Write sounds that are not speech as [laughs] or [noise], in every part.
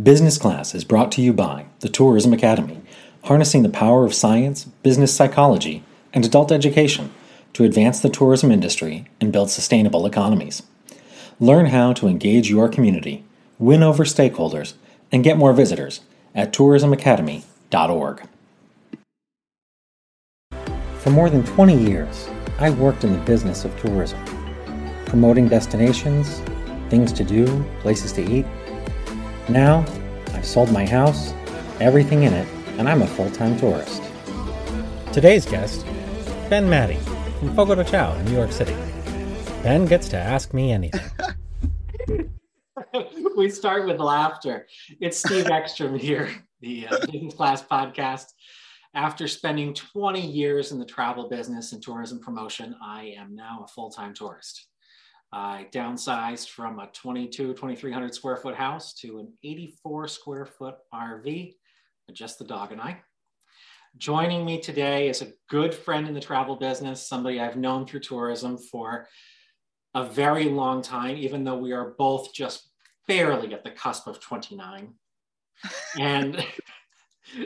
Business Class is brought to you by the Tourism Academy, harnessing the power of science, business psychology, and adult education to advance the tourism industry and build sustainable economies. Learn how to engage your community, win over stakeholders, and get more visitors at tourismacademy.org. For more than 20 years, I worked in the business of tourism, promoting destinations, things to do, places to eat. Now, I've sold my house, everything in it, and I'm a full time tourist. Today's guest, Ben Maddy from Fogo de Chao in New York City. Ben gets to ask me anything. [laughs] we start with laughter. It's Steve Ekstrom here, the uh, Business Class Podcast. After spending 20 years in the travel business and tourism promotion, I am now a full time tourist. I downsized from a 22, 2300 square foot house to an 84 square foot RV, just the dog and I. Joining me today is a good friend in the travel business, somebody I've known through tourism for a very long time, even though we are both just barely at the cusp of 29. [laughs] and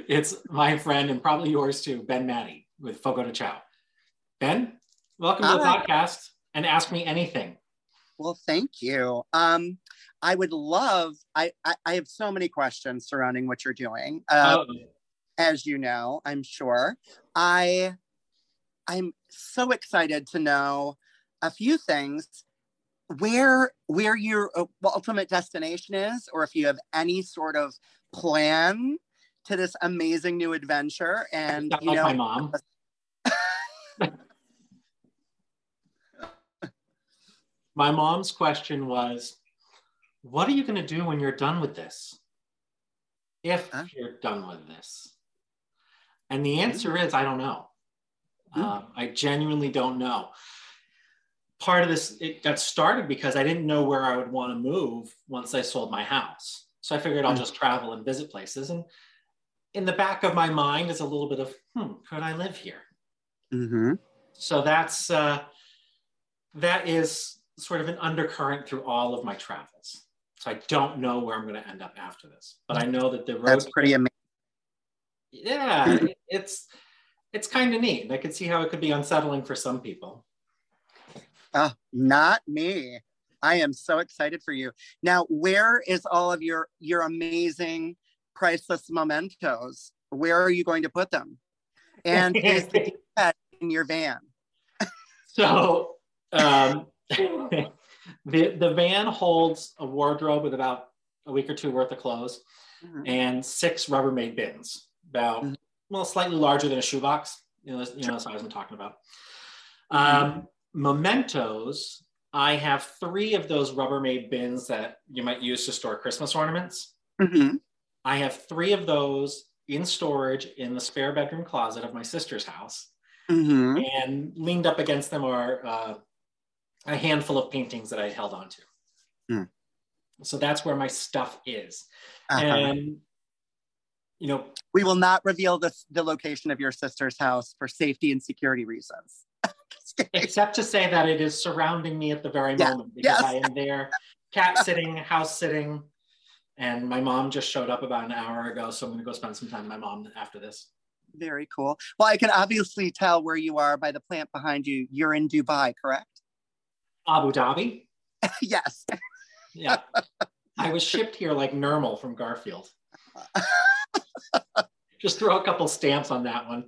it's my friend and probably yours too, Ben Maddy with Fogo de Chao. Ben, welcome to the podcast and ask me anything. Well, thank you. Um, I would love, I, I, I, have so many questions surrounding what you're doing. Uh, oh. As you know, I'm sure. I, I'm so excited to know a few things where where your ultimate destination is or if you have any sort of plan to this amazing new adventure and you know my mom my mom's question was, What are you going to do when you're done with this? If huh? you're done with this. And the answer mm-hmm. is, I don't know. Uh, I genuinely don't know. Part of this, it got started because I didn't know where I would want to move once I sold my house. So I figured I'll mm. just travel and visit places. And in the back of my mind is a little bit of, hmm, could I live here? Mm-hmm. So that's, uh, that is sort of an undercurrent through all of my travels. So I don't know where I'm going to end up after this, but I know that the road. That's pretty amazing. Yeah, it's it's kind of neat. I could see how it could be unsettling for some people. Uh, not me. I am so excited for you. Now, where is all of your your amazing priceless mementos? Where are you going to put them? And is the [laughs] in your van? so um, [laughs] the, the van holds a wardrobe with about a week or two worth of clothes mm-hmm. and six Rubbermaid bins, about, mm-hmm. well, slightly larger than a shoebox, you know, you know the size I'm talking about. Um, mm-hmm. Mementos, I have three of those Rubbermaid bins that you might use to store Christmas ornaments. Mm-hmm. I have three of those in storage in the spare bedroom closet of my sister's house. Mm-hmm. And leaned up against them are uh, a handful of paintings that I held on to. Mm. So that's where my stuff is. Uh-huh. And you know, we will not reveal the, the location of your sister's house for safety and security reasons. [laughs] Except to say that it is surrounding me at the very yeah. moment because yes. I am there, cat sitting, house sitting, and my mom just showed up about an hour ago. So I'm going to go spend some time with my mom after this. Very cool. Well, I can obviously tell where you are by the plant behind you. You're in Dubai, correct? Abu Dhabi. [laughs] yes. yeah. I was shipped here like normal from Garfield. [laughs] Just throw a couple stamps on that one,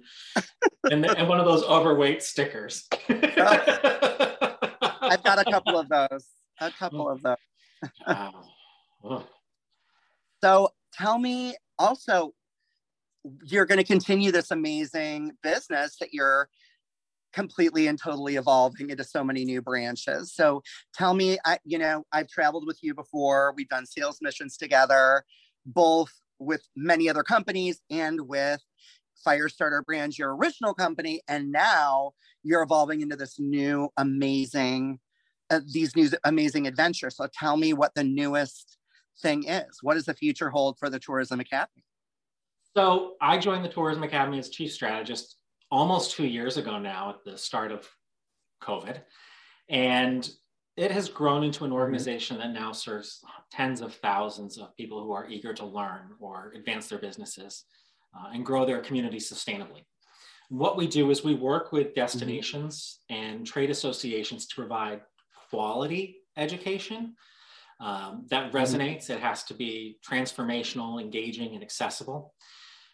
and, and one of those overweight stickers. [laughs] I've got a couple of those. A couple of those. So tell me also, you're going to continue this amazing business that you're completely and totally evolving into so many new branches. So tell me, I, you know, I've traveled with you before. We've done sales missions together, both with many other companies and with Firestarter Brands, your original company, and now you're evolving into this new amazing, uh, these new amazing adventures. So tell me what the newest thing is. What does the future hold for the Tourism Academy? So I joined the Tourism Academy as chief strategist almost two years ago now at the start of COVID. And it has grown into an organization that now serves tens of thousands of people who are eager to learn or advance their businesses uh, and grow their community sustainably. What we do is we work with destinations mm-hmm. and trade associations to provide quality education um, that mm-hmm. resonates. Mm-hmm. It has to be transformational, engaging, and accessible.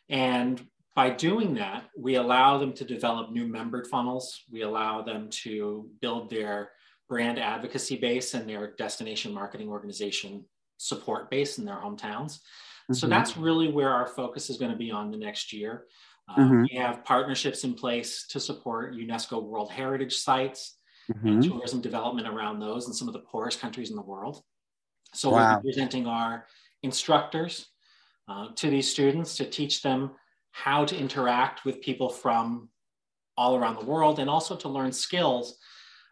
And by doing that, we allow them to develop new membered funnels. We allow them to build their brand advocacy base and their destination marketing organization support base in their hometowns. Mm-hmm. So that's really where our focus is going to be on the next year. Uh, mm-hmm. We have partnerships in place to support UNESCO World Heritage sites mm-hmm. and tourism development around those in some of the poorest countries in the world. So wow. we're presenting our instructors uh, to these students to teach them how to interact with people from all around the world and also to learn skills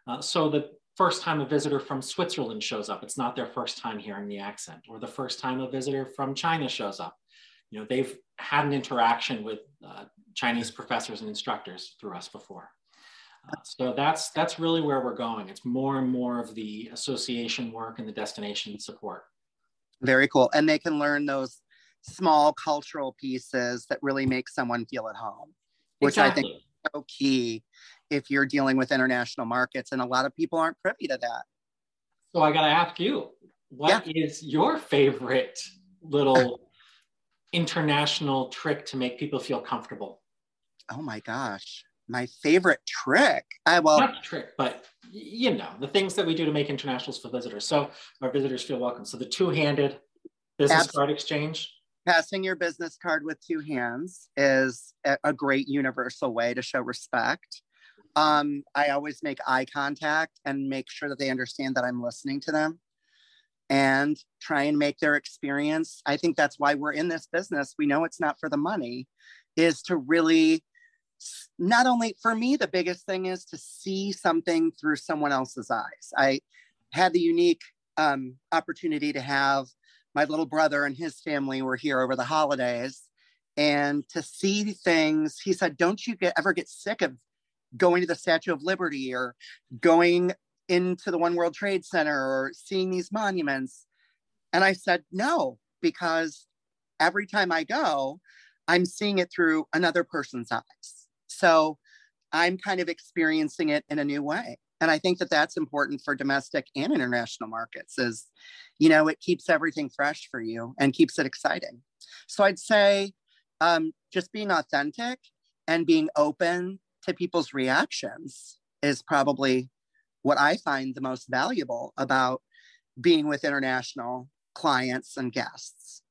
uh, so the first time a visitor from Switzerland shows up, it's not their first time hearing the accent, or the first time a visitor from China shows up. You know, they've had an interaction with uh, Chinese professors and instructors through us before. Uh, so that's that's really where we're going. It's more and more of the association work and the destination support. Very cool, and they can learn those small cultural pieces that really make someone feel at home, which exactly. I think is so key if you're dealing with international markets, and a lot of people aren't privy to that. So I got to ask you, what yeah. is your favorite little [laughs] international trick to make people feel comfortable? Oh my gosh my favorite trick. I well not trick, but you know the things that we do to make internationals for visitors, so our visitors feel welcome. So the two-handed business card exchange. Passing your business card with two hands is a great universal way to show respect. Um, I always make eye contact and make sure that they understand that I'm listening to them and try and make their experience. I think that's why we're in this business. We know it's not for the money, is to really not only for me, the biggest thing is to see something through someone else's eyes. I had the unique um, opportunity to have my little brother and his family were here over the holidays. And to see things he said don't you get ever get sick of going to the statue of liberty or going into the one world trade center or seeing these monuments? And i said no because every time i go i'm seeing it through another person's eyes. So I'm kind of experiencing it in a new way. And I think that that's important for domestic and international markets is, you know, it keeps everything fresh for you and keeps it exciting. So I'd say um, just being authentic and being open to people's reactions is probably what I find the most valuable about being with international clients and guests.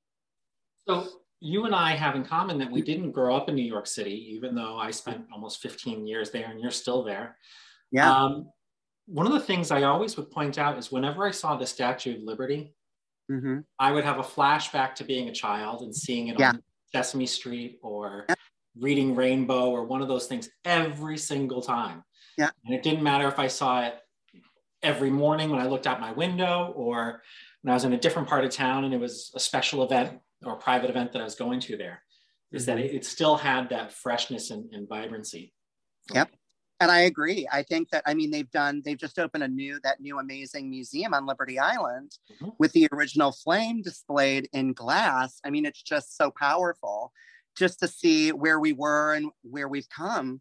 So you and I have in common that we didn't grow up in New York City, even though I spent almost 15 years there and you're still there. Yeah. Um, one of the things I always would point out is whenever I saw the Statue of Liberty, mm-hmm. I would have a flashback to being a child and seeing it yeah. on Sesame Street or yeah. reading Rainbow or one of those things every single time. Yeah. And it didn't matter if I saw it every morning when I looked out my window or when I was in a different part of town and it was a special event or private event that I was going to there, is mm-hmm. that it, it, still had that freshness and, and vibrancy. Yep. And I agree. I think that I mean they've done they've just opened a new that new amazing museum on Liberty Island mm-hmm. with the original flame displayed in glass. I mean it's just so powerful just to see where we were and where we've come.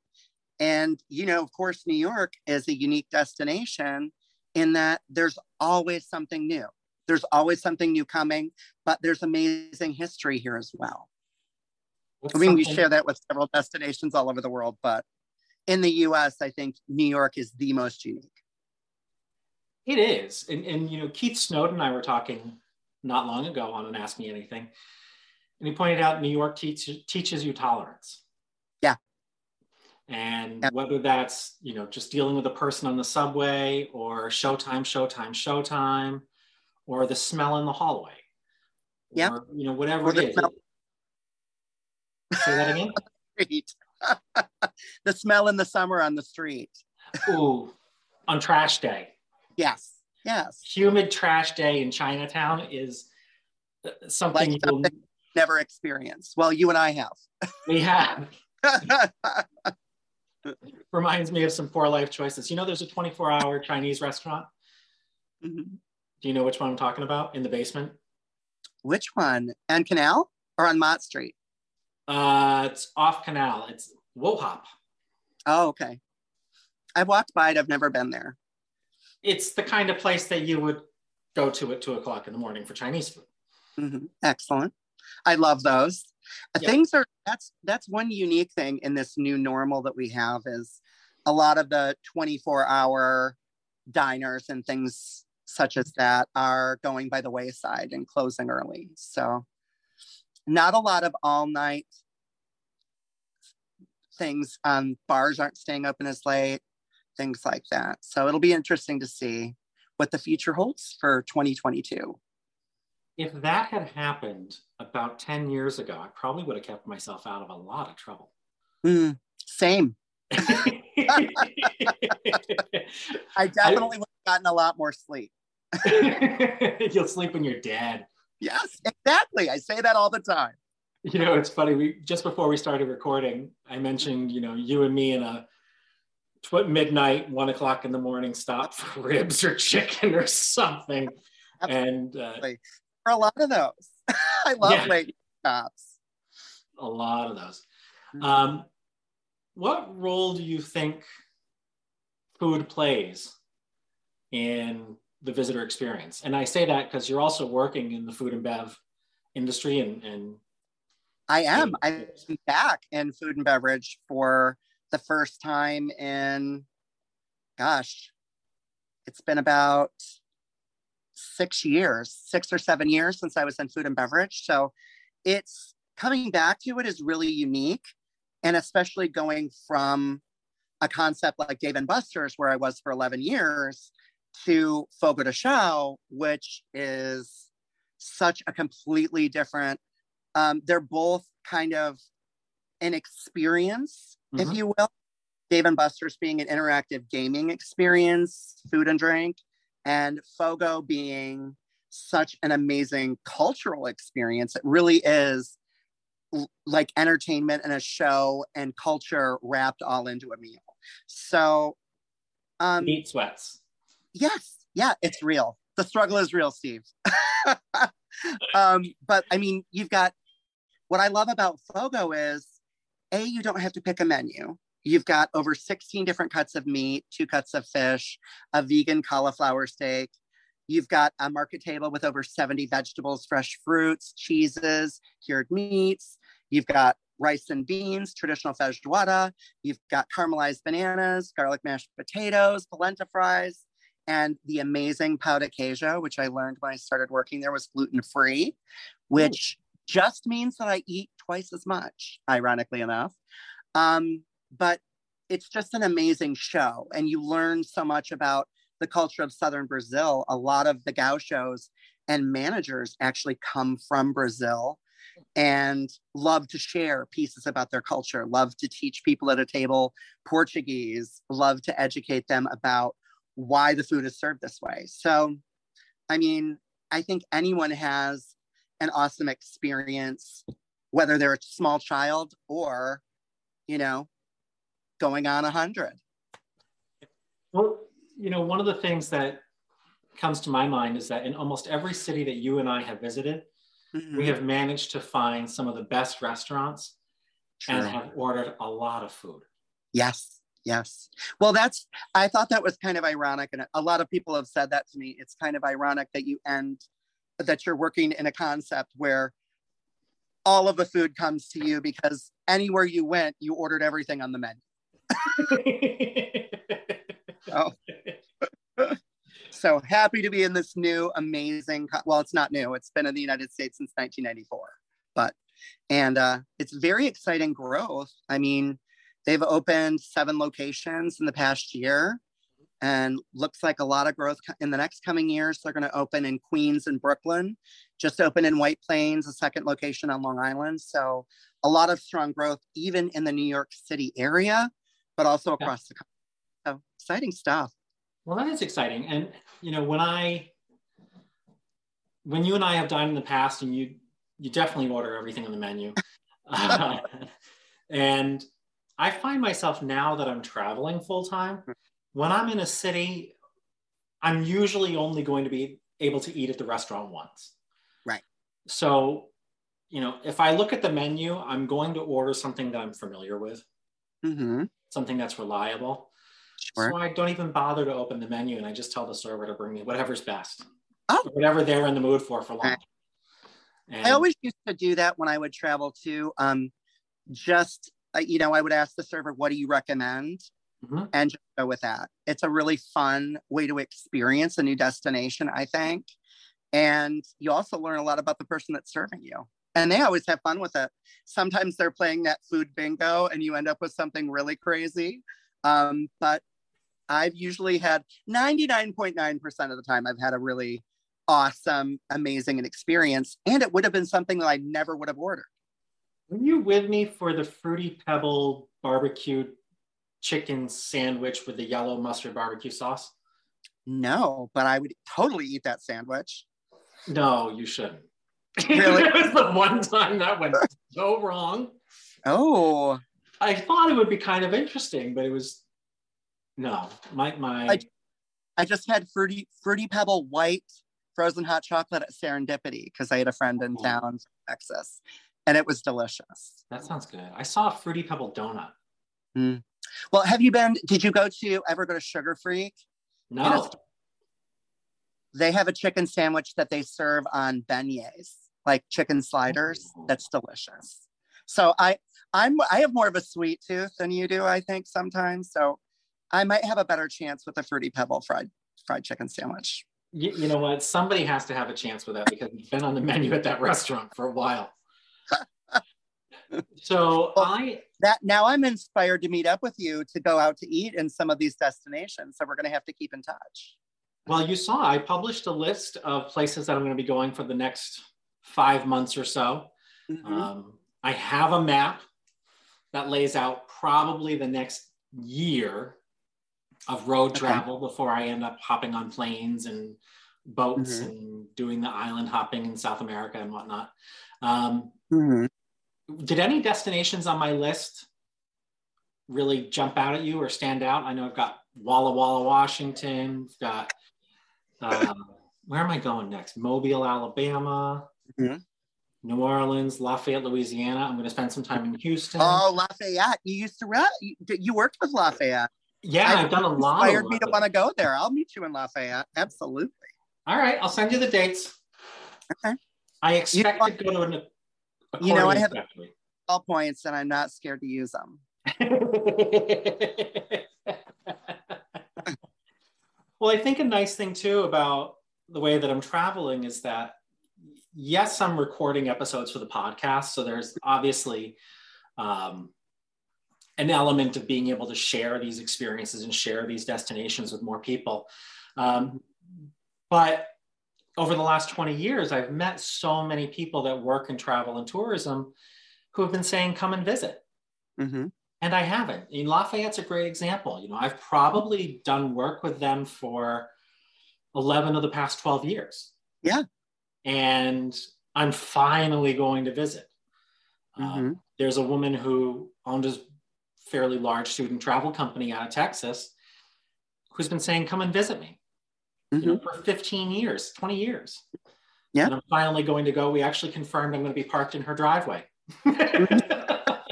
And you know, of course, New York is a unique destination in that there's always something new. There's always something new coming, but there's amazing history here as well. What's I mean, we share that with several destinations all over the world, but in the US, I think New York is the most unique. It is. And, and you know, Keith Snowden and I were talking not long ago on an Ask Me Anything. And he pointed out New York teach, teaches you tolerance. Yeah. And yeah. whether that's, you know, just dealing with a person on the subway or showtime, showtime, showtime, or the smell in the hallway. Yeah. You know, whatever it is. Smell. Say that again? [laughs] [laughs] the smell in the summer on the street. Ooh, on trash day. Yes. Yes. Humid trash day in Chinatown is uh, something, like something you'll never experience. Well, you and I have. We have. [laughs] Reminds me of some poor life choices. You know, there's a 24 hour Chinese restaurant Mm-hmm. Do you know which one I'm talking about in the basement? Which one? On Canal or on Mott Street? Uh, it's off Canal. It's Wo Hop. Oh, okay. I've walked by it. I've never been there. It's the kind of place that you would go to at two o'clock in the morning for Chinese food. Mm-hmm. Excellent. I love those. Uh, yep. Things are that's that's one unique thing in this new normal that we have is a lot of the 24 hour diners and things such as that are going by the wayside and closing early. So not a lot of all night things. Um, bars aren't staying open as late, things like that. So it'll be interesting to see what the future holds for 2022. If that had happened about 10 years ago, I probably would have kept myself out of a lot of trouble. Mm, same. [laughs] I definitely I, would have gotten a lot more sleep. [laughs] You'll sleep when you're dead. Yes, exactly. I say that all the time. You know, it's funny. We just before we started recording, I mentioned, you know, you and me in a tw- midnight, one o'clock in the morning stop for [laughs] ribs or chicken or something. Absolutely. And uh, for a lot of those, [laughs] I love yeah, late stops. A lot of those. Mm-hmm. Um, what role do you think food plays in the visitor experience? And I say that because you're also working in the food and bev industry and, and I am. I'm back in food and beverage for the first time in, gosh, it's been about six years, six or seven years since I was in food and beverage. So it's coming back to it is really unique and especially going from a concept like Dave and Buster's, where I was for 11 years, to Fogo de Chão, which is such a completely different, um, they're both kind of an experience, mm-hmm. if you will. Dave and Buster's being an interactive gaming experience, food and drink, and Fogo being such an amazing cultural experience. It really is like entertainment and a show and culture wrapped all into a meal. So, um, meat sweats. Yes, yeah, it's real. The struggle is real, Steve. [laughs] um, but I mean, you've got what I love about Fogo is a you don't have to pick a menu. You've got over 16 different cuts of meat, two cuts of fish, a vegan cauliflower steak, You've got a market table with over 70 vegetables, fresh fruits, cheeses, cured meats. You've got rice and beans, traditional feijoada. You've got caramelized bananas, garlic mashed potatoes, polenta fries, and the amazing pão de queijo, which I learned when I started working there was gluten free, which Ooh. just means that I eat twice as much, ironically enough. Um, but it's just an amazing show, and you learn so much about the culture of southern Brazil, a lot of the gauchos and managers actually come from Brazil and love to share pieces about their culture, love to teach people at a table Portuguese, love to educate them about why the food is served this way. So, I mean, I think anyone has an awesome experience, whether they're a small child or, you know, going on a hundred. Well, you know, one of the things that comes to my mind is that in almost every city that you and I have visited, mm-hmm. we have managed to find some of the best restaurants True. and have ordered a lot of food. Yes. Yes. Well, that's, I thought that was kind of ironic. And a lot of people have said that to me. It's kind of ironic that you end, that you're working in a concept where all of the food comes to you because anywhere you went, you ordered everything on the menu. so, [laughs] so happy to be in this new amazing well it's not new it's been in the united states since 1994 but and uh, it's very exciting growth i mean they've opened seven locations in the past year and looks like a lot of growth in the next coming years they're going to open in queens and brooklyn. Just open in white plains a second location on long island. So a lot of strong growth even in the new york city area but also across the country so exciting stuff. Well, that is exciting. And you know, when I when you and I have dined in the past, and you you definitely order everything on the menu, uh, [laughs] [laughs] and I find myself now that I'm traveling full time, when I'm in a city I'm usually only going to be able to eat at the restaurant once. Right. So, you know, if I look at the menu, I'm going to order something that I'm familiar with, Mm-hmm. something that's reliable. Sure. So I don't even bother to open the menu and I just tell the server to bring me whatever's best. Oh. Whatever they're in the mood for for lunch. And I always used to do that when I would travel too. Um, just uh, you know, I would ask the server, "What do you recommend?" Mhm. and just go with that. It's a really fun way to experience a new destination, I think. And you also learn a lot about the person that's serving you. And they always have fun with it. Sometimes they're playing that food bingo and you end up with something really crazy. Um, but I've usually had 99.9% of the time, I've had a really awesome, amazing experience. And it would have been something that I never would have ordered. Were you with me for the Fruity Pebble barbecue chicken sandwich with the yellow mustard barbecue sauce? No, but I would totally eat that sandwich. No, you shouldn't. [laughs] Really? it was the one time that went so wrong. Oh, I thought it would be kind of interesting, but it was no. My my I- I just had fruity fruity pebble white frozen hot chocolate at Serendipity because I had a friend in Oh. town from Texas, and it was delicious. that sounds good. I saw a Fruity Pebble donut. Hmm. Well, have you been? Did you go to ever go to Sugar Freak? No. They have a chicken sandwich that they serve on beignets, like chicken sliders. Oh. That's delicious. So I I'm I have more of a sweet tooth than you do, I think sometimes. So I might have a better chance with a fruity pebble fried fried chicken sandwich. You, you know what? Somebody has to have a chance with that because it's been on the menu at that restaurant for a while. So Well- I that now I'm inspired to meet up with you to go out to eat in some of these destinations. So we're going to have to keep in touch. well, you saw I published a list of places that I'm going to be going for the next five months or so. Mhm. Um, I have a map that lays out probably the next year of road Okay. travel before I end up hopping on planes and boats Mhm. and doing the island hopping in South America and whatnot. Um, Mhm. Did any destinations on my list really jump out at you or stand out? I know I've got Walla Walla, Washington. I've got um, where am I going next? Mobile, Alabama. Mhm. New Orleans, Lafayette, Louisiana. I'm going to spend some time in Houston. Oh, Lafayette! You used to run. You, you worked with Lafayette. yeah, I- I've done a lot. Inspired me to want to go there. I'll meet you in Lafayette. Absolutely. All right, I'll send you the dates. Okay. I expect to go to an. You know, I have- factory. All points, and I'm not scared to use them. [laughs] well, I think a nice thing too about the way that I'm traveling is that yes, I'm recording episodes for the podcast, so there's obviously um, an element of being able to share these experiences and share these destinations with more people. Um, but over the last 20 years, I've met so many people that work in travel and tourism who have been saying, come and visit. hmm And I haven't. In Lafayette's a great example. You know, I've probably done work with them for 11 of the past 12 years. Yeah. And I'm finally going to visit. Um, there's a woman who owned a fairly large student travel company out of Texas who's been saying, come and visit me you know, for 15 years, 20 years. Yeah. And I'm finally going to go. We actually confirmed I'm going to be parked in her driveway. [laughs] I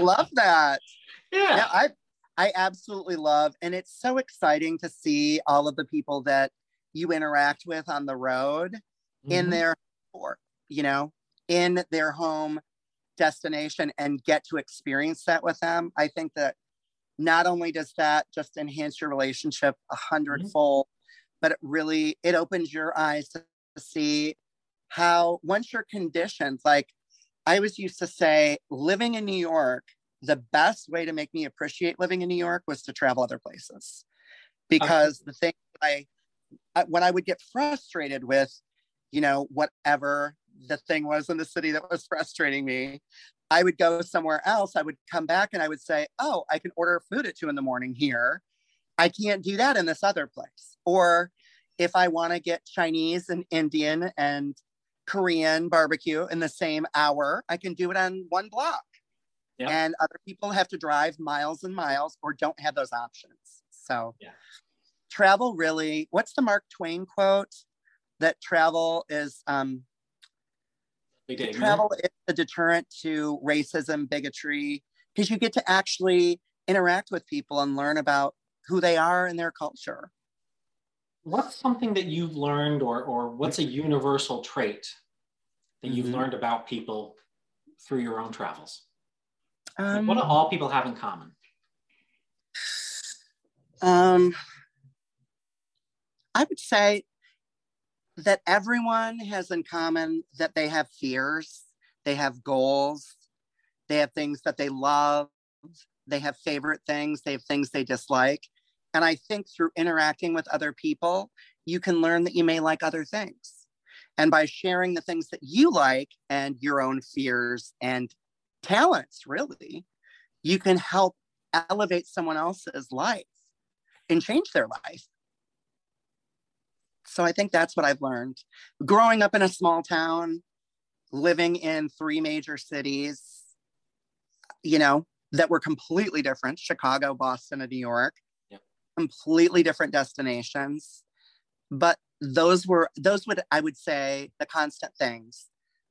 love that. Yeah. yeah i i absolutely love and it's so exciting to see all of the people that you interact with on the road in Mhm. their or you know in their home destination and get to experience that with them i think that not only does that just enhance your relationship a hundredfold mm-hmm. but it really it opens your eyes to see how once you're conditioned like i was used to say living in new york the best way to make me appreciate living in new york was to travel other places. Because the thing I, I when i would get frustrated with you know whatever the thing was in the city that was [laughs] frustrating me i would go somewhere else i would come back and i would say oh i can order food at two in the morning here i can't do that in this other place or if i want to get chinese and indian and korean barbecue in the same hour i can do it on one block Yeah. and other people have to drive miles and miles or don't have those options so Yeah. travel really, what's the Mark Twain quote? That travel is um, travel is a deterrent to racism, bigotry, because you get to actually interact with people and learn about who they are and their culture. What's something that you've learned, or or what's a universal trait that you've mm-hmm. learned about people through your own travels? Um, what do all people have in common? Um, I would say that everyone has in common that they have fears, they have goals, they have things that they love, they have favorite things, they have things they dislike. And I think through interacting with other people, you can learn that you may like other things. And by sharing the things that you like and your own fears and talents, really, you can help elevate someone else's life and change their life. So I think that's what I've learned. Growing up in a small town, living in three major cities, you know, that were completely different Chicago, Boston, and New York, yep. completely different destinations. But those were, those would, I would say, the constant things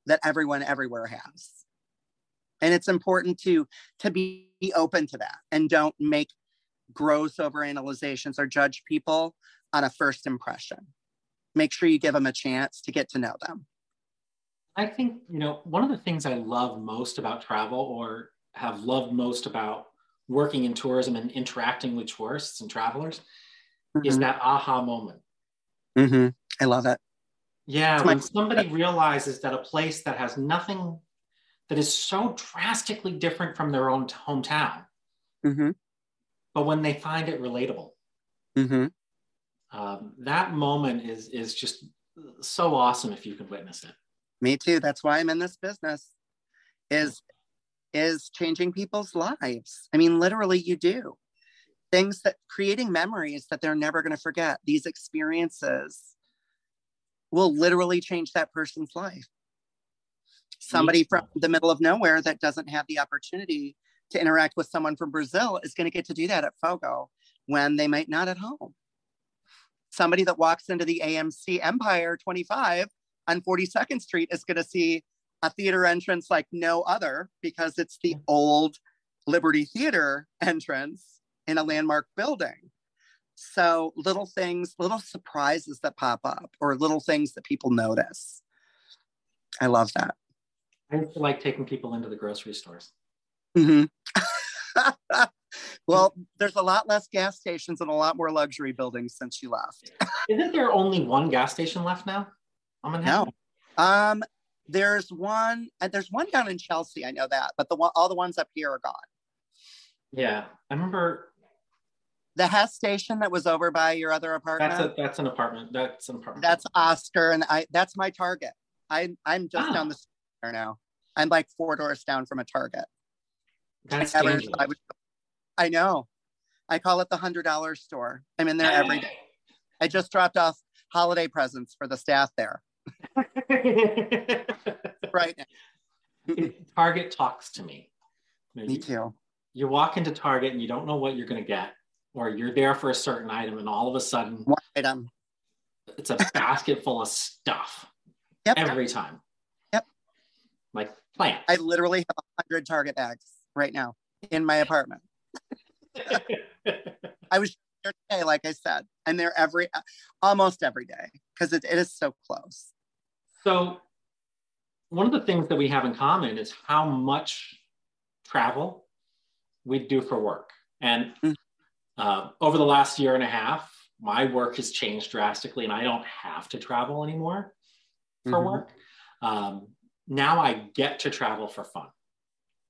that everyone everywhere has. And it's important to, to be open to that and don't make gross overanalyzations or judge people on a first impression. Make sure you give them a chance to get to know them. I think, you know, one of the things I love most about travel or have loved most about working in tourism and interacting with tourists and travelers mm-hmm. is that aha moment. Mm-hmm. I love it. Yeah, when somebody realizes that a place that has nothing that is so drastically different from their own hometown, mm-hmm. but when they find it relatable, mm-hmm. Um, that moment is is just so awesome if you can witness it. Me too. That's why I'm in this business. Is is changing people's lives. I mean, literally, you do things that creating memories that they're never going to forget. These experiences will literally change that person's life. Somebody from the middle of nowhere that doesn't have the opportunity to interact with someone from Brazil is going to get to do that at Fogo when they might not at home. Somebody that walks into the AMC Empire 25 on 42nd Street is going to see a theater entrance like no other because it's the old Liberty Theater entrance in a landmark building. So little things, little surprises that pop up or little things that people notice. I love that. I like taking people into the grocery stores. Mm-hmm. [laughs] well, there's a lot less gas stations and a lot more luxury buildings since you left. [laughs] Isn't there only one gas station left now? I'm no. Um, there's one, uh, there's one down in Chelsea. I know that, but the one, all the ones up here are gone. Yeah, I remember the Hess station that was over by your other apartment. That's a, that's an apartment. That's an apartment. That's Oscar, and I that's my Target. I I'm just ah. down the street now. I'm like four doors down from a Target. That's I, never, I, I know. I call it the hundred dollar store. I'm in there every day. I just dropped off holiday presents for the staff there. [laughs] right now. Target talks to me. me too. You walk into Target and you don't know what you're going to get, or you're there for a certain item, and all of a sudden, One item. It's a basket full of stuff. Yep. Every time. Yep. Like plants. I literally have a hundred Target bags right now in my apartment. I was there today, like I said, and they're every almost every day because it, it is so close. So, one of the things that we have in common is how much travel we do for work. And mm. uh, over the last year and a half, my work has changed drastically, and I don't have to travel anymore for mm-hmm. work. Um, now I get to travel for fun.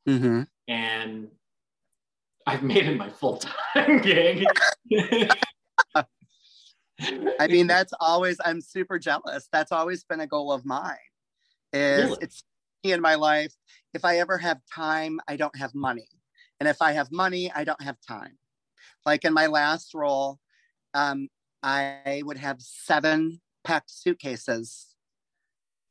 Mm-hmm. And I've made it my full time [laughs] gig. I mean, that's always, I'm super jealous. That's always been a goal of mine. Is really? it's in my life. If I ever have time, I don't have money. And if I have money, I don't have time. Like in my last role, um, I would have seven packed suitcases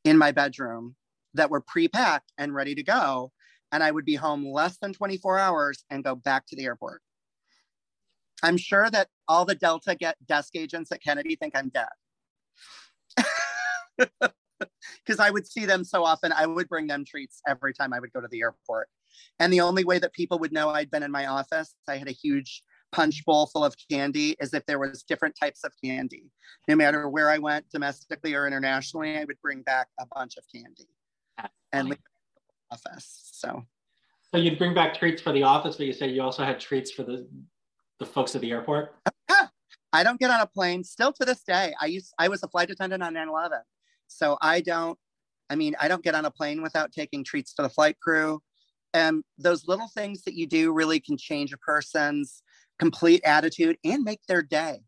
in my bedroom that were pre-packed and ready to go. And I would be home less than 24 hours and go back to the airport. I'm sure that all the Delta get desk agents at Kennedy think I'm dead. [laughs] Because I would see them so often, I would bring them treats every time I would go to the airport. And the only way that people would know I'd been in my office, I had a huge punch bowl full of candy, is if there was different types of candy. No matter where I went, domestically or internationally, I would bring back a bunch of candy and office. So So you'd bring back treats for the office, but you said you also had treats for the the folks at the airport. [laughs] I don't get on a plane still to this day. I used I was a flight attendant on 9/11. So I don't I mean, I don't get on a plane without taking treats for the flight crew. And those little things that you do really can change a person's complete attitude and make their day.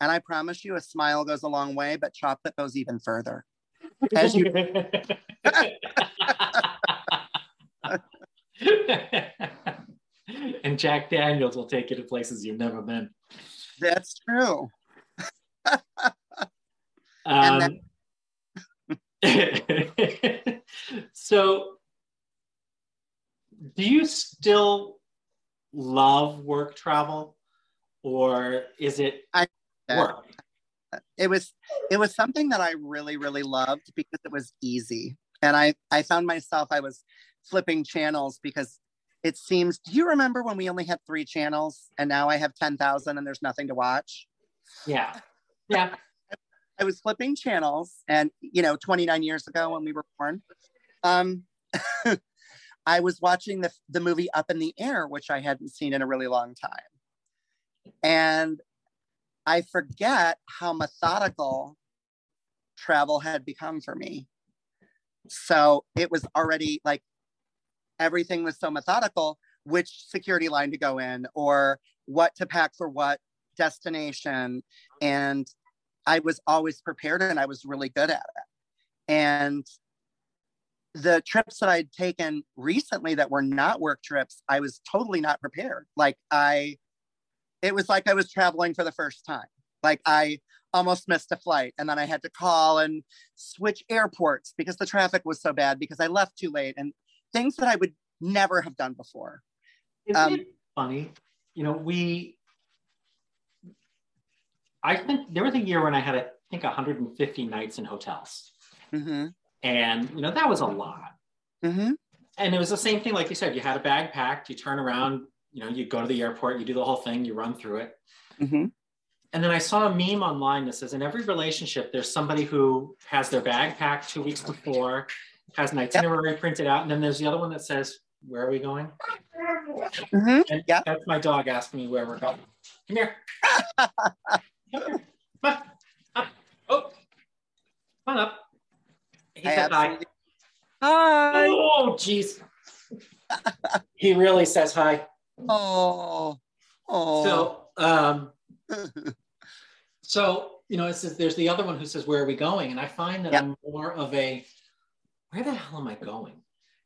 And I promise you, a smile goes a long way, but chocolate goes even further. [laughs] As you [laughs] [laughs] and Jack Daniels will take you to places you've never been. That's true. [laughs] Um, [laughs] so, do you still love work travel, or is it I- work? it was it was something that I really really loved because it was easy and I I found myself I was flipping channels because it seems do you remember when we only had three channels and now I have 10,000 and there's nothing to watch Yeah, yeah. [laughs] I was flipping channels and you know 29 years ago when we were born um [laughs] I was watching the the movie Up in the Air which I hadn't seen in a really long time and I forget how methodical travel had become for me. So it was already like everything was so methodical, which security line to go in or what to pack for what destination. And I was always prepared and I was really good at it. And the trips that I'd taken recently that were not work trips, I was totally not prepared. Like I, it was like I was traveling for the first time. Like I almost missed a flight and then I had to call and switch airports because the traffic was so bad because I left too late and things that I would never have done before. Isn't Um, it funny? You know, we. I think there was a year when I had, I think, 150 nights in hotels, hmm and you know that was a lot. hmm And it was the same thing, like you said. You had a bag packed. You turn around. You know, you go to the airport. You do the whole thing. You run through it. hmm And then I saw a meme online that says in every relationship, there's somebody who has their bag packed two weeks before, has an itinerary printed out, and then there's the other one that says, Where are we going? hmm And Yep. that's my dog asking me where we're going. Come here. [laughs] Come here. Come on. Up. Oh. Come on up. He I said hi. Hi. Oh, jeez. [laughs] he really says hi. Oh. Oh. So, um, [laughs] So, you know, it says there's the other one who says, Where are we going? And I find that Yep. I'm more of a, Where the hell am I going?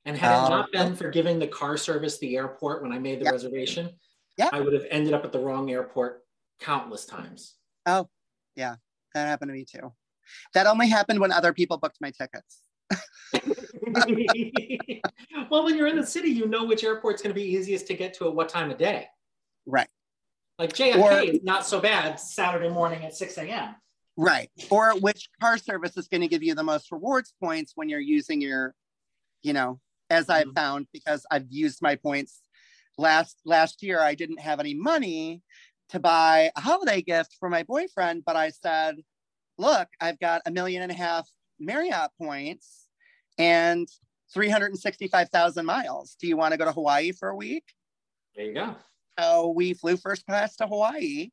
And had Oh. it not um, been for giving the car service the airport when I made the Yep. reservation, Yep. I would have ended up at the wrong airport countless times. Oh, yeah. That happened to me too. That only happened when other people booked my tickets. [laughs] well, when you're in the city, you know which airport's going to be easiest to get to at what time of day. Right. Like JFK, Or- is not so bad. Saturday morning at 6 a.m. Right. Or which car service is going to give you the most rewards points when you're using your, you know, as I've Mhm. found because I've used my points last last year I didn't have any money to buy a holiday gift for my boyfriend, but I said, look, I've got a million and a half Marriott points and 365,000 miles. Do you want to go to Hawaii for a week? There you go. So we flew first class to Hawaii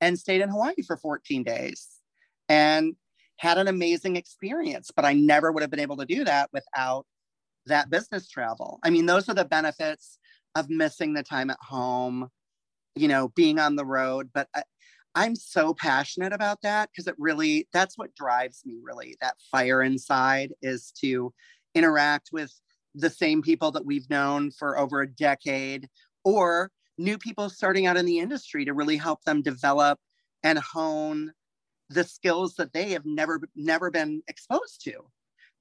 and stayed in Hawaii for 14 days and had an amazing experience. But I never would have been able to do that without that business travel. I mean, those are the benefits of missing the time at home, you know, being on the road. But I, I'm so passionate about that because it really, that's what drives me really. That fire inside is to interact with the same people that we've known for over a decade or new people starting out in the industry to really help them develop and hone the skills that they have never never been exposed to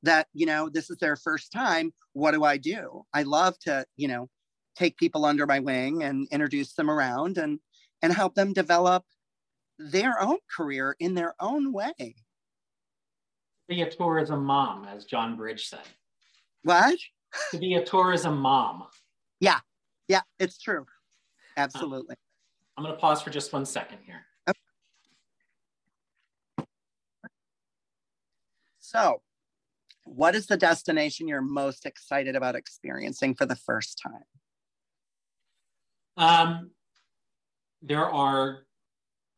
that you know this is their first time what do i do i love to you know take people under my wing and introduce them around and and help them develop their own career in their own way. Be a tourism mom, as John Bridge said. What? To be a tourism mom. Yeah, yeah, it's true. Absolutely. Uh, I'm going to pause for just one second here. So, what is the destination you're most excited about experiencing for the first time? Um, there are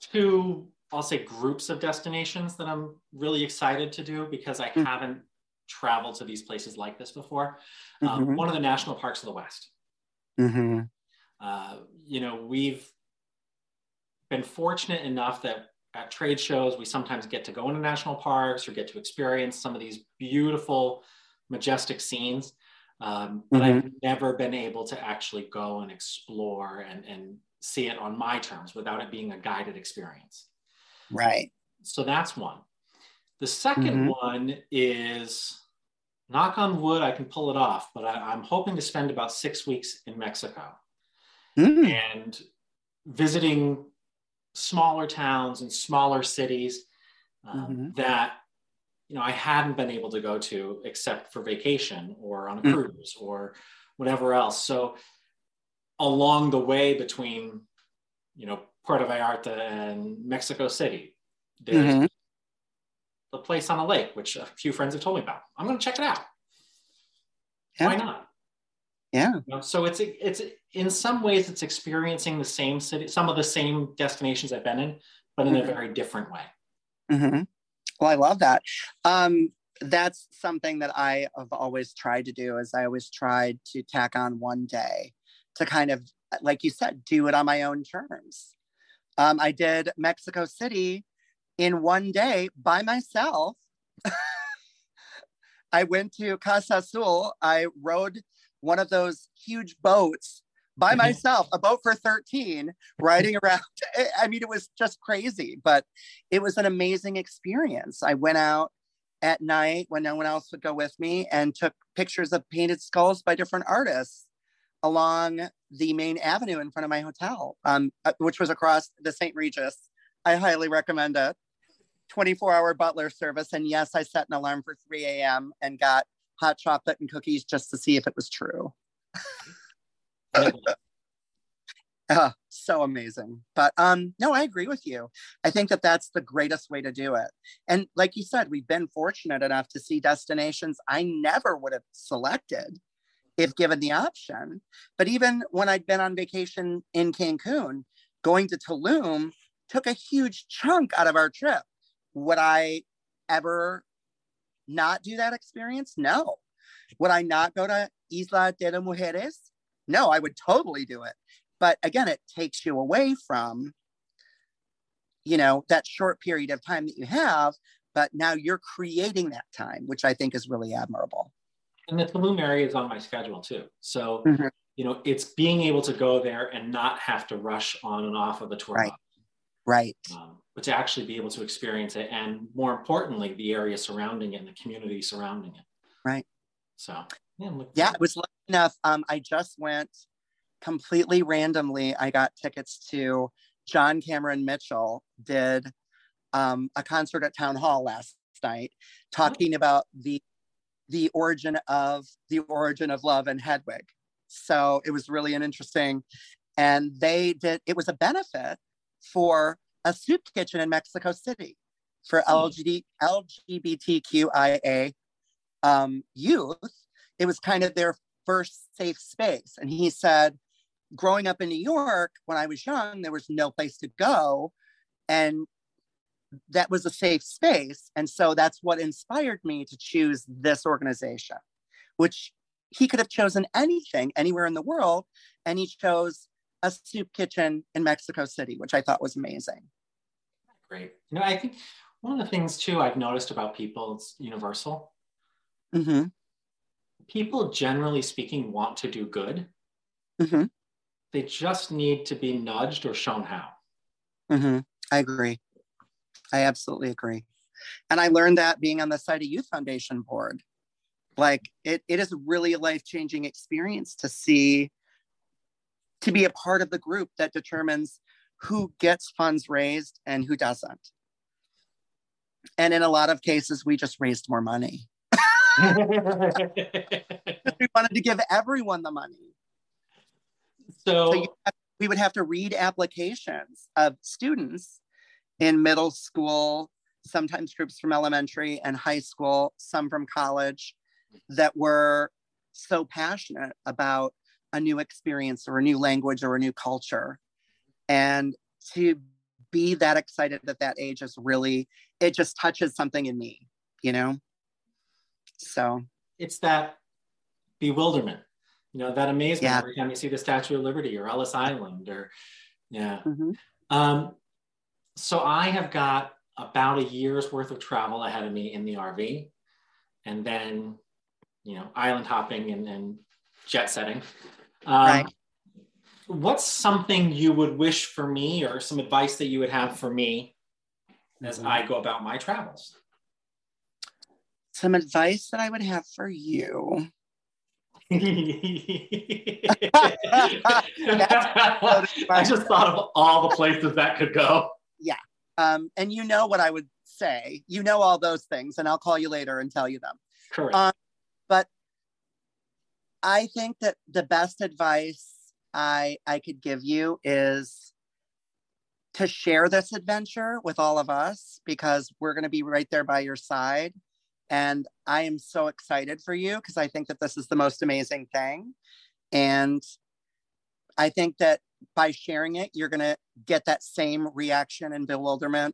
two, I'll say, groups of destinations that I'm really excited to do because I mm-hmm. haven't traveled to these places like this before. Um, mm-hmm. One of the national parks of the West. Mm-hmm. Uh, you know, we've been fortunate enough that at trade shows, we sometimes get to go into national parks or get to experience some of these beautiful, majestic scenes. Um, but mm-hmm. I've never been able to actually go and explore and, and see it on my terms without it being a guided experience. Right. So that's one. The 2nd mm-hmm. one is knock on wood, I can pull it off, but I, am hoping to spend about six weeks in Mexico mm. and visiting smaller towns and smaller cities um, mm-hmm. that you know I hadn't been able to go to except for vacation or on a mm. cruise or whatever else. So along the way between you know Puerto Vallarta and Mexico City, there's mm-hmm. a place on a lake which a few friends have told me about. I'm going to check it out. Why not? Yeah. So it's it's in some ways it's experiencing the same city, some of the same destinations I've been in, but in mm-hmm. a very different way. Mm-hmm. Well, I love that. Um, that's something that I have always tried to do. Is I always tried to tack on one day to kind of, like you said, do it on my own terms. Um, I did Mexico City in one day by myself. [laughs] I went to Casa Azul. I rode one of those huge boats by mm-hmm. myself, a boat for 13, riding around. [laughs] I mean, it was just crazy, but it was an amazing experience. I went out at night when no one else would go with me and took pictures of painted skulls by different artists along the main avenue in front of my hotel, um, uh, which was across the St. Regis. I highly recommend it. 24 hour butler service. And yes, I set an alarm for 3 a.m. and got hot chocolate and cookies just to see if it was true. uh, [laughs] so amazing. But um, no, I agree with you. I think that that's the greatest way to do it. And like you said, we've been fortunate enough to see destinations I never would have selected if given the option. But even when I'd been on vacation in Cancun, going to Tulum took a huge chunk out of our trip. Would I ever not do that experience? No. Would I not go to Isla de las Mujeres? No, I would totally do it. But again, it takes you away from, you know, that short period of time that you have, but now you're creating that time, which I think is really admirable. And the Tulum area is on my schedule too. So, mm-hmm. you know, it's being able to go there and not have to rush on and off of the tour right. bus. Right. Um, but to actually be able to experience it and more importantly, the area surrounding it and the community surrounding it. Right. So yeah, yeah it was lucky enough. Um, I just went completely randomly. I got tickets to John Cameron Mitchell did um, a concert at Town Hall last night, talking oh. about the the origin of the origin of love and Hedwig. So it was really an interesting, and they did. It was a benefit for a soup kitchen in Mexico City for LGBT, LGBTQIA um, youth. It was kind of their first safe space. And he said, growing up in New York, when I was young, there was no place to go. And that was a safe space. And so that's what inspired me to choose this organization, which he could have chosen anything anywhere in the world. And he chose a soup kitchen in Mexico City, which I thought was amazing. Great. You know, I think one of the things too I've noticed about people is universal. Mm-hmm. People, generally speaking, want to do good. Mm-hmm. They just need to be nudged or shown how. Mm-hmm. I agree. I absolutely agree. And I learned that being on the Saida Youth Foundation board. Like it, it is really a life changing experience to see to be a part of the group that determines who gets funds raised and who doesn't. And in a lot of cases, we just raised more money. [laughs] [laughs] we wanted to give everyone the money. So, So have- we would have to read applications of students in middle school, sometimes groups from elementary and high school, some from college, that were so passionate about a new experience or a new language or a new culture. And to be that excited at that age is really, it just touches something in me, you know? So, it's that bewilderment, you know, that amazement Yeah. every time you see the Statue of Liberty or Ellis Island or, yeah. mhm. Um, so I have got about a year's worth of travel ahead of me in the RV, and then, you know, island hopping and, and jet setting. Um, Right. What's something you would wish for me, or some advice that you would have for me as Mhm. I go about my travels? some advice that I would have for you. [laughs] I just thought of all the places that could go. Yeah. Um, and you know what I would say. You know all those things, and I'll call you later and tell you them. Correct. Um, I think that the best advice I I could give you is to share this adventure with all of us because we're going to be right there by your side. And I am so excited for you because I think that this is the most amazing thing. And I think that by sharing it, you're going to get that same reaction and bewilderment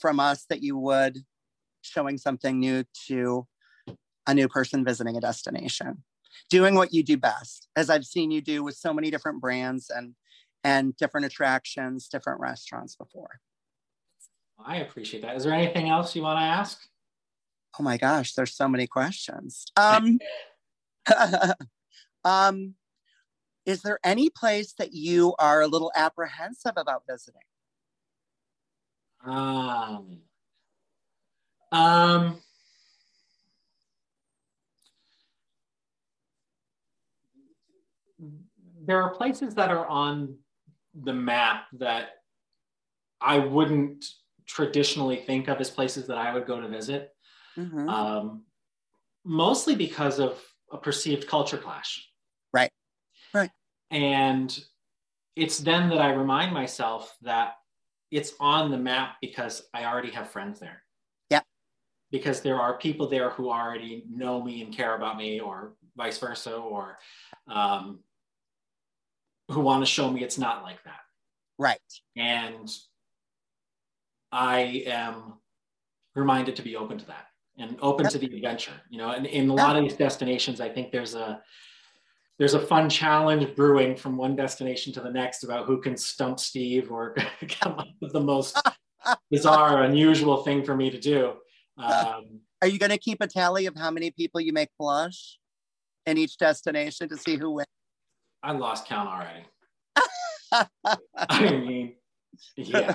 from us that you would showing something new to a new person visiting a destination doing what you do best as i've seen you do with so many different brands and and different attractions different restaurants before I appreciate that. Is there anything else you want to ask? oh my gosh there's so many questions um [laughs] um is there any place that you are a little apprehensive about visiting Um, um, there are places that are on the map that I wouldn't traditionally think of as places that I would go to visit, Mhm. um, mostly because of a perceived culture clash. Right. Right. And it's then that I remind myself that it's on the map because I already have friends there. Yeah. Because there are people there who already know me and care about me, or vice versa, or um, who want to show me it's not like that. right And I am reminded to be open to that and open Yep. to the adventure. You know, and in a lot of these destinations, I think there's a there's a fun challenge brewing from one destination to the next about who can stump Steve or [laughs] come up with the most [laughs] bizarre, unusual thing for me to do. Um, are you going to keep a tally of how many people you make blush in each destination to see who wins I lost count already. [laughs] I mean, yeah,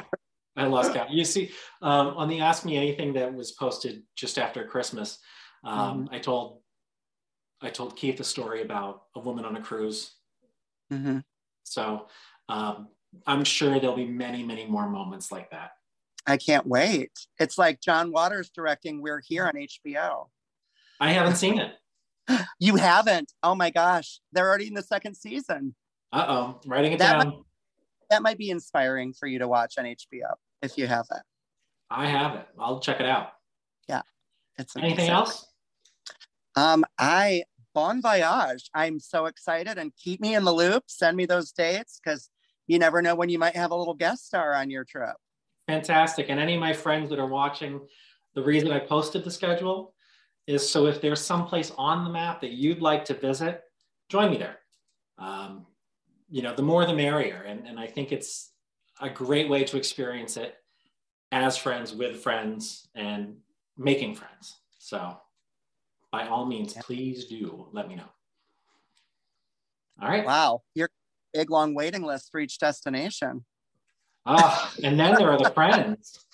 I lost count. You see, um, on the Ask Me Anything that was posted just after Christmas, um, I told I told Keith a story about a woman on a cruise. Mhm. So um, I'm sure there'll be many, many more moments like that. I can't wait. It's like John Waters directing We're Here on HBO. I haven't seen it. [laughs] You haven't? Oh my gosh. They're already in the second season. Uh oh, writing it That down. That might be inspiring for you to watch on HBO if you have it. I have it. I'll check it out. Yeah. It's Anything else? Um, I bon voyage. I'm so excited and keep me in the loop. Send me those dates because you never know when you might have a little guest star on your trip. Fantastic. And any of my friends that are watching, the reason I posted the schedule is so if there's someplace on the map that you'd like to visit, join me there. Um, you know, the more the merrier. And, and I think it's a great way to experience it as friends, with friends, and making friends. So by all means, please do let me know. All right. Wow, you're big long waiting list for each destination. Ah, and then there are the [laughs] friends.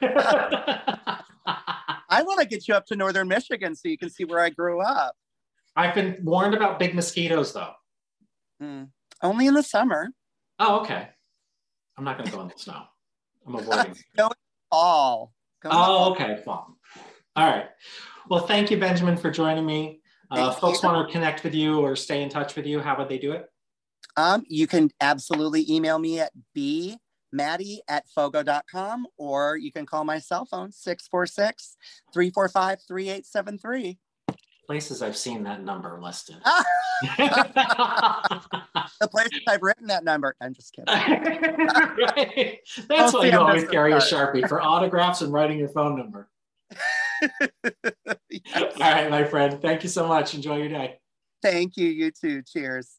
[laughs] I want to get you up to northern Michigan so you can see where I grew up. I've been warned about big mosquitoes though. Hmm. Only in the summer. Oh, okay. I'm not going to go in the snow. I'm avoiding. [laughs] Go all. Go oh, okay. Well, all right. Well, thank you, Benjamin, for joining me. Uh, folks want to connect with you or stay in touch with you. How would they do it? Um, you can absolutely email me at b maddy at fogo.com or you can call my cell phone 646 345 3873 places I've seen that number listed. Ah! [laughs] the places I've written that number. I'm just kidding. right. That's why you always carry a Sharpie for autographs and writing your phone number. [laughs] yes. All right, my friend. Thank you so much. Enjoy your day. Thank you. You too. Cheers.